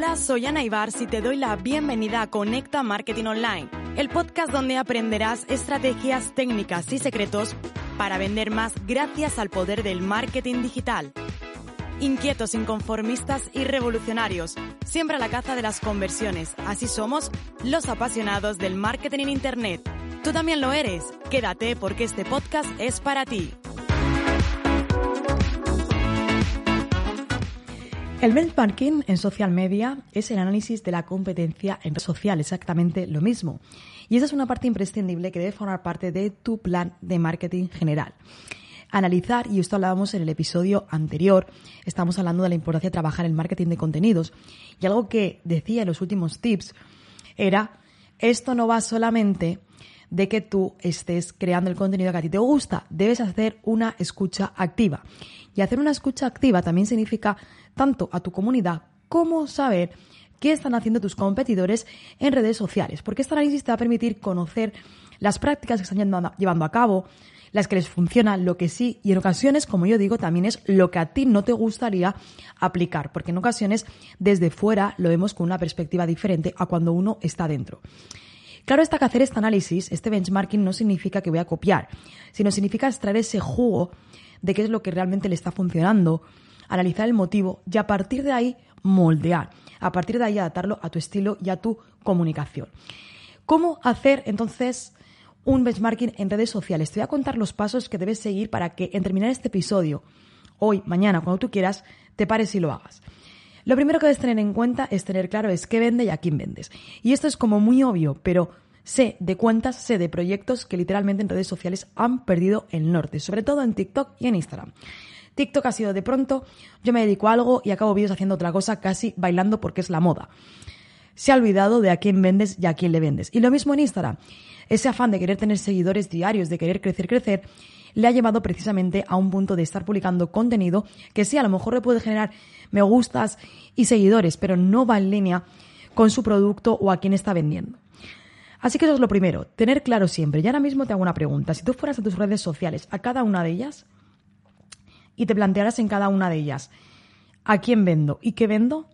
Hola, soy Ana Ibars y te doy la bienvenida a Conecta Marketing Online, el podcast donde aprenderás estrategias, técnicas y secretos para vender más gracias al poder del marketing digital. Inquietos, inconformistas y revolucionarios, siempre a la caza de las conversiones. Así somos los apasionados del marketing en Internet. Tú también lo eres. Quédate porque este podcast es para ti. El benchmarking en social media es el análisis de la competencia en red social, exactamente lo mismo. Y esa es una parte imprescindible que debe formar parte de tu plan de marketing general. Analizar, y esto hablábamos en el episodio anterior, estamos hablando de la importancia de trabajar en marketing de contenidos. Y algo que decía en los últimos tips era, esto no va solamente de que tú estés creando el contenido que a ti te gusta, debes hacer una escucha activa. Y hacer una escucha activa también significa tanto a tu comunidad como saber qué están haciendo tus competidores en redes sociales, porque este análisis te va a permitir conocer las prácticas que están llevando a cabo, las que les funcionan, lo que sí, y en ocasiones, como yo digo, también es lo que a ti no te gustaría aplicar, porque en ocasiones desde fuera lo vemos con una perspectiva diferente a cuando uno está dentro. Claro está que hacer este análisis, este benchmarking, no significa que voy a copiar, sino significa extraer ese jugo de qué es lo que realmente le está funcionando, analizar el motivo y a partir de ahí moldear, a partir de ahí adaptarlo a tu estilo y a tu comunicación. ¿Cómo hacer entonces un benchmarking en redes sociales? Te voy a contar los pasos que debes seguir para que en terminar este episodio, hoy, mañana, cuando tú quieras, te pares y lo hagas. Lo primero que debes tener en cuenta es tener claro es qué vende y a quién vendes. Y esto es como muy obvio, pero sé de cuentas, sé de proyectos que literalmente en redes sociales han perdido el norte, sobre todo en TikTok y en Instagram. TikTok ha sido de pronto, yo me dedico a algo y acabo vídeos haciendo otra cosa, casi bailando porque es la moda. Se ha olvidado de a quién vendes y a quién le vendes. Y lo mismo en Instagram. Ese afán de querer tener seguidores diarios, de querer crecer, crecer, le ha llevado precisamente a un punto de estar publicando contenido que sí, a lo mejor le puede generar me gustas y seguidores, pero no va en línea con su producto o a quién está vendiendo. Así que eso es lo primero, tener claro siempre. Y ahora mismo te hago una pregunta. Si tú fueras a tus redes sociales, a cada una de ellas, y te plantearas en cada una de ellas, ¿a quién vendo y qué vendo?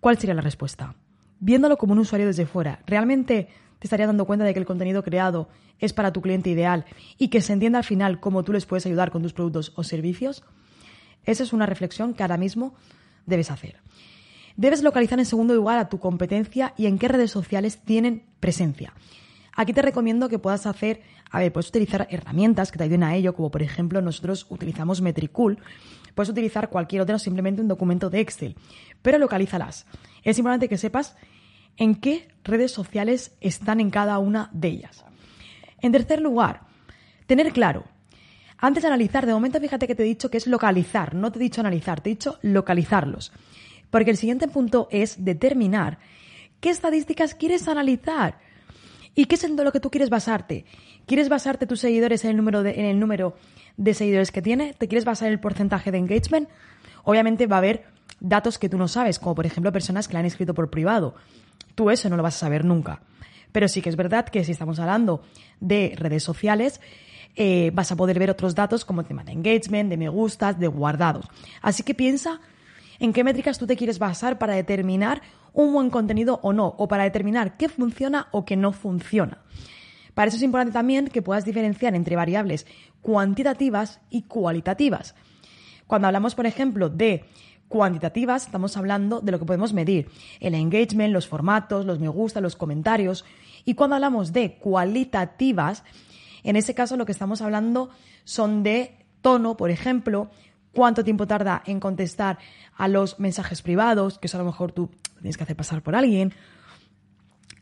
¿Cuál sería la respuesta? Viéndolo como un usuario desde fuera, ¿realmente te estarías dando cuenta de que el contenido creado es para tu cliente ideal y que se entienda al final cómo tú les puedes ayudar con tus productos o servicios? Esa es una reflexión que ahora mismo debes hacer. Debes localizar en segundo lugar a tu competencia y en qué redes sociales tienen presencia. Aquí te recomiendo que puedas hacer, a ver, puedes utilizar herramientas que te ayuden a ello, como por ejemplo nosotros utilizamos Metricool. Puedes utilizar cualquier otra, simplemente un documento de Excel, pero localízalas. Es importante que sepas en qué redes sociales están en cada una de ellas. En tercer lugar, tener claro. Antes de analizar, de momento fíjate que te he dicho que es localizar, no te he dicho analizar, te he dicho localizarlos. Porque el siguiente punto es determinar qué estadísticas quieres analizar y qué es en lo que tú quieres basarte. ¿Quieres basarte tus seguidores en el número de, en el número de seguidores que tiene? ¿Te quieres basar en el porcentaje de engagement? Obviamente va a haber datos que tú no sabes, como por ejemplo personas que la han escrito por privado. Tú eso no lo vas a saber nunca. Pero sí que es verdad que si estamos hablando de redes sociales, eh, vas a poder ver otros datos como el tema de engagement, de me gustas, de guardados. Así que piensa en qué métricas tú te quieres basar para determinar un buen contenido o no, o para determinar qué funciona o qué no funciona. Para eso es importante también que puedas diferenciar entre variables cuantitativas y cualitativas. Cuando hablamos, por ejemplo, de cuantitativas, estamos hablando de lo que podemos medir, el engagement, los formatos, los me gusta, los comentarios. Y cuando hablamos de cualitativas, en ese caso lo que estamos hablando son de tono, por ejemplo, cuánto tiempo tarda en contestar a los mensajes privados, que eso a lo mejor tú tienes que hacer pasar por alguien.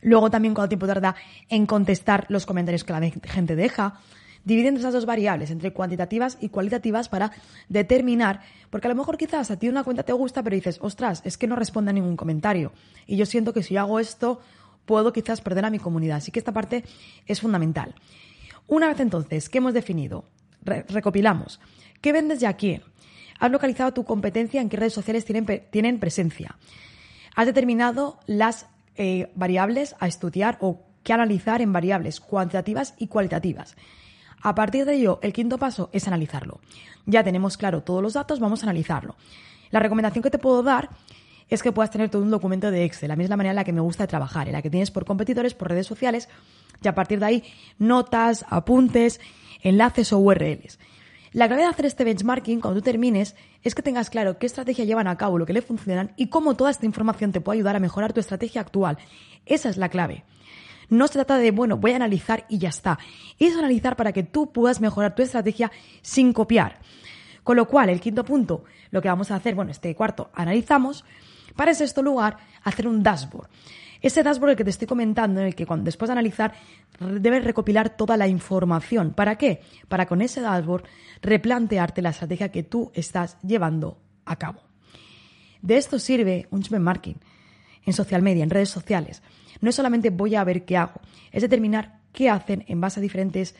Luego también cuánto tiempo tarda en contestar los comentarios que la gente deja. Dividiendo esas dos variables entre cuantitativas y cualitativas para determinar, porque a lo mejor quizás a ti una cuenta te gusta, pero dices, ostras, es que no responde a ningún comentario. Y yo siento que si hago esto, puedo quizás perder a mi comunidad. Así que esta parte es fundamental. Una vez entonces que hemos definido, recopilamos, ¿qué vendes y a quién? Has localizado tu competencia en qué redes sociales tienen, tienen presencia. Has determinado las eh, variables a estudiar o que analizar en variables cuantitativas y cualitativas. A partir de ello, el quinto paso es analizarlo. Ya tenemos claro todos los datos, vamos a analizarlo. La recomendación que te puedo dar es que puedas tener todo un documento de Excel. La manera en la que me gusta trabajar, en la que tienes por competidores, por redes sociales, y a partir de ahí notas, apuntes, enlaces o URLs. La clave de hacer este benchmarking cuando tú termines es que tengas claro qué estrategia llevan a cabo, lo que le funcionan y cómo toda esta información te puede ayudar a mejorar tu estrategia actual. Esa es la clave. No se trata de, bueno, voy a analizar y ya está. Es analizar para que tú puedas mejorar tu estrategia sin copiar. Con lo cual, el quinto punto, lo que vamos a hacer, bueno, este cuarto, analizamos, para en sexto lugar, hacer un dashboard. Ese dashboard que te estoy comentando, en el que después de analizar debes recopilar toda la información. ¿Para qué? Para con ese dashboard replantearte la estrategia que tú estás llevando a cabo. De esto sirve un marketing en social media, en redes sociales. No es solamente voy a ver qué hago, es determinar qué hacen en base a diferentes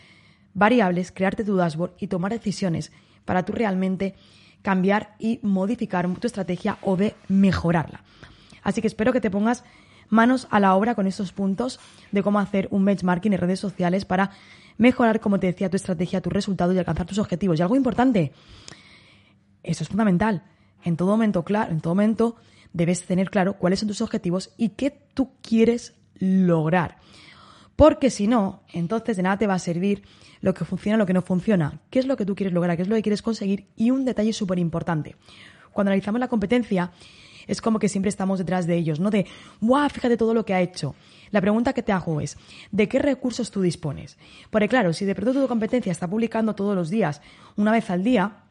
variables, crearte tu dashboard y tomar decisiones para tú realmente cambiar y modificar tu estrategia o de mejorarla. Así que espero que te pongas manos a la obra con estos puntos de cómo hacer un benchmarking en redes sociales para mejorar, como te decía, tu estrategia, tus resultados y alcanzar tus objetivos. Y algo importante, eso es fundamental. En todo momento, claro, en todo momento debes tener claro cuáles son tus objetivos y qué tú quieres lograr. Porque si no, entonces de nada te va a servir lo que funciona, lo que no funciona. ¿Qué es lo que tú quieres lograr? ¿Qué es lo que quieres conseguir? Y un detalle súper importante. Cuando analizamos la competencia, es como que siempre estamos detrás de ellos, ¿no? De, ¡guau! Fíjate todo lo que ha hecho. La pregunta que te hago es, ¿de qué recursos tú dispones? Porque claro, si de pronto tu competencia está publicando todos los días, una vez al día,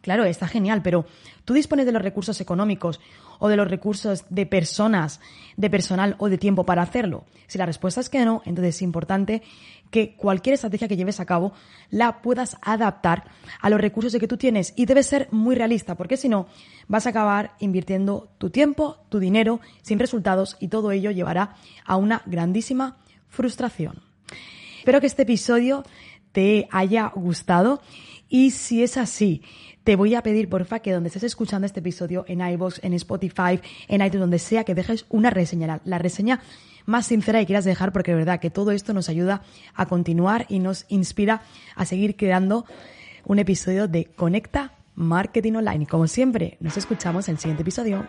claro, está genial, pero ¿tú dispones de los recursos económicos o de los recursos de personas, de personal o de tiempo para hacerlo? Si la respuesta es que no, entonces es importante que cualquier estrategia que lleves a cabo la puedas adaptar a los recursos que tú tienes y debes ser muy realista, porque si no, vas a acabar invirtiendo tu tiempo, tu dinero sin resultados y todo ello llevará a una grandísima frustración. Espero que este episodio te haya gustado y si es así, te voy a pedir, porfa, que donde estés escuchando este episodio, en iVoox, en Spotify, en iTunes, donde sea, que dejes una reseña. La, reseña más sincera que quieras dejar, porque de verdad que todo esto nos ayuda a continuar y nos inspira a seguir creando un episodio de Conecta Marketing Online. Y como siempre, nos escuchamos en el siguiente episodio.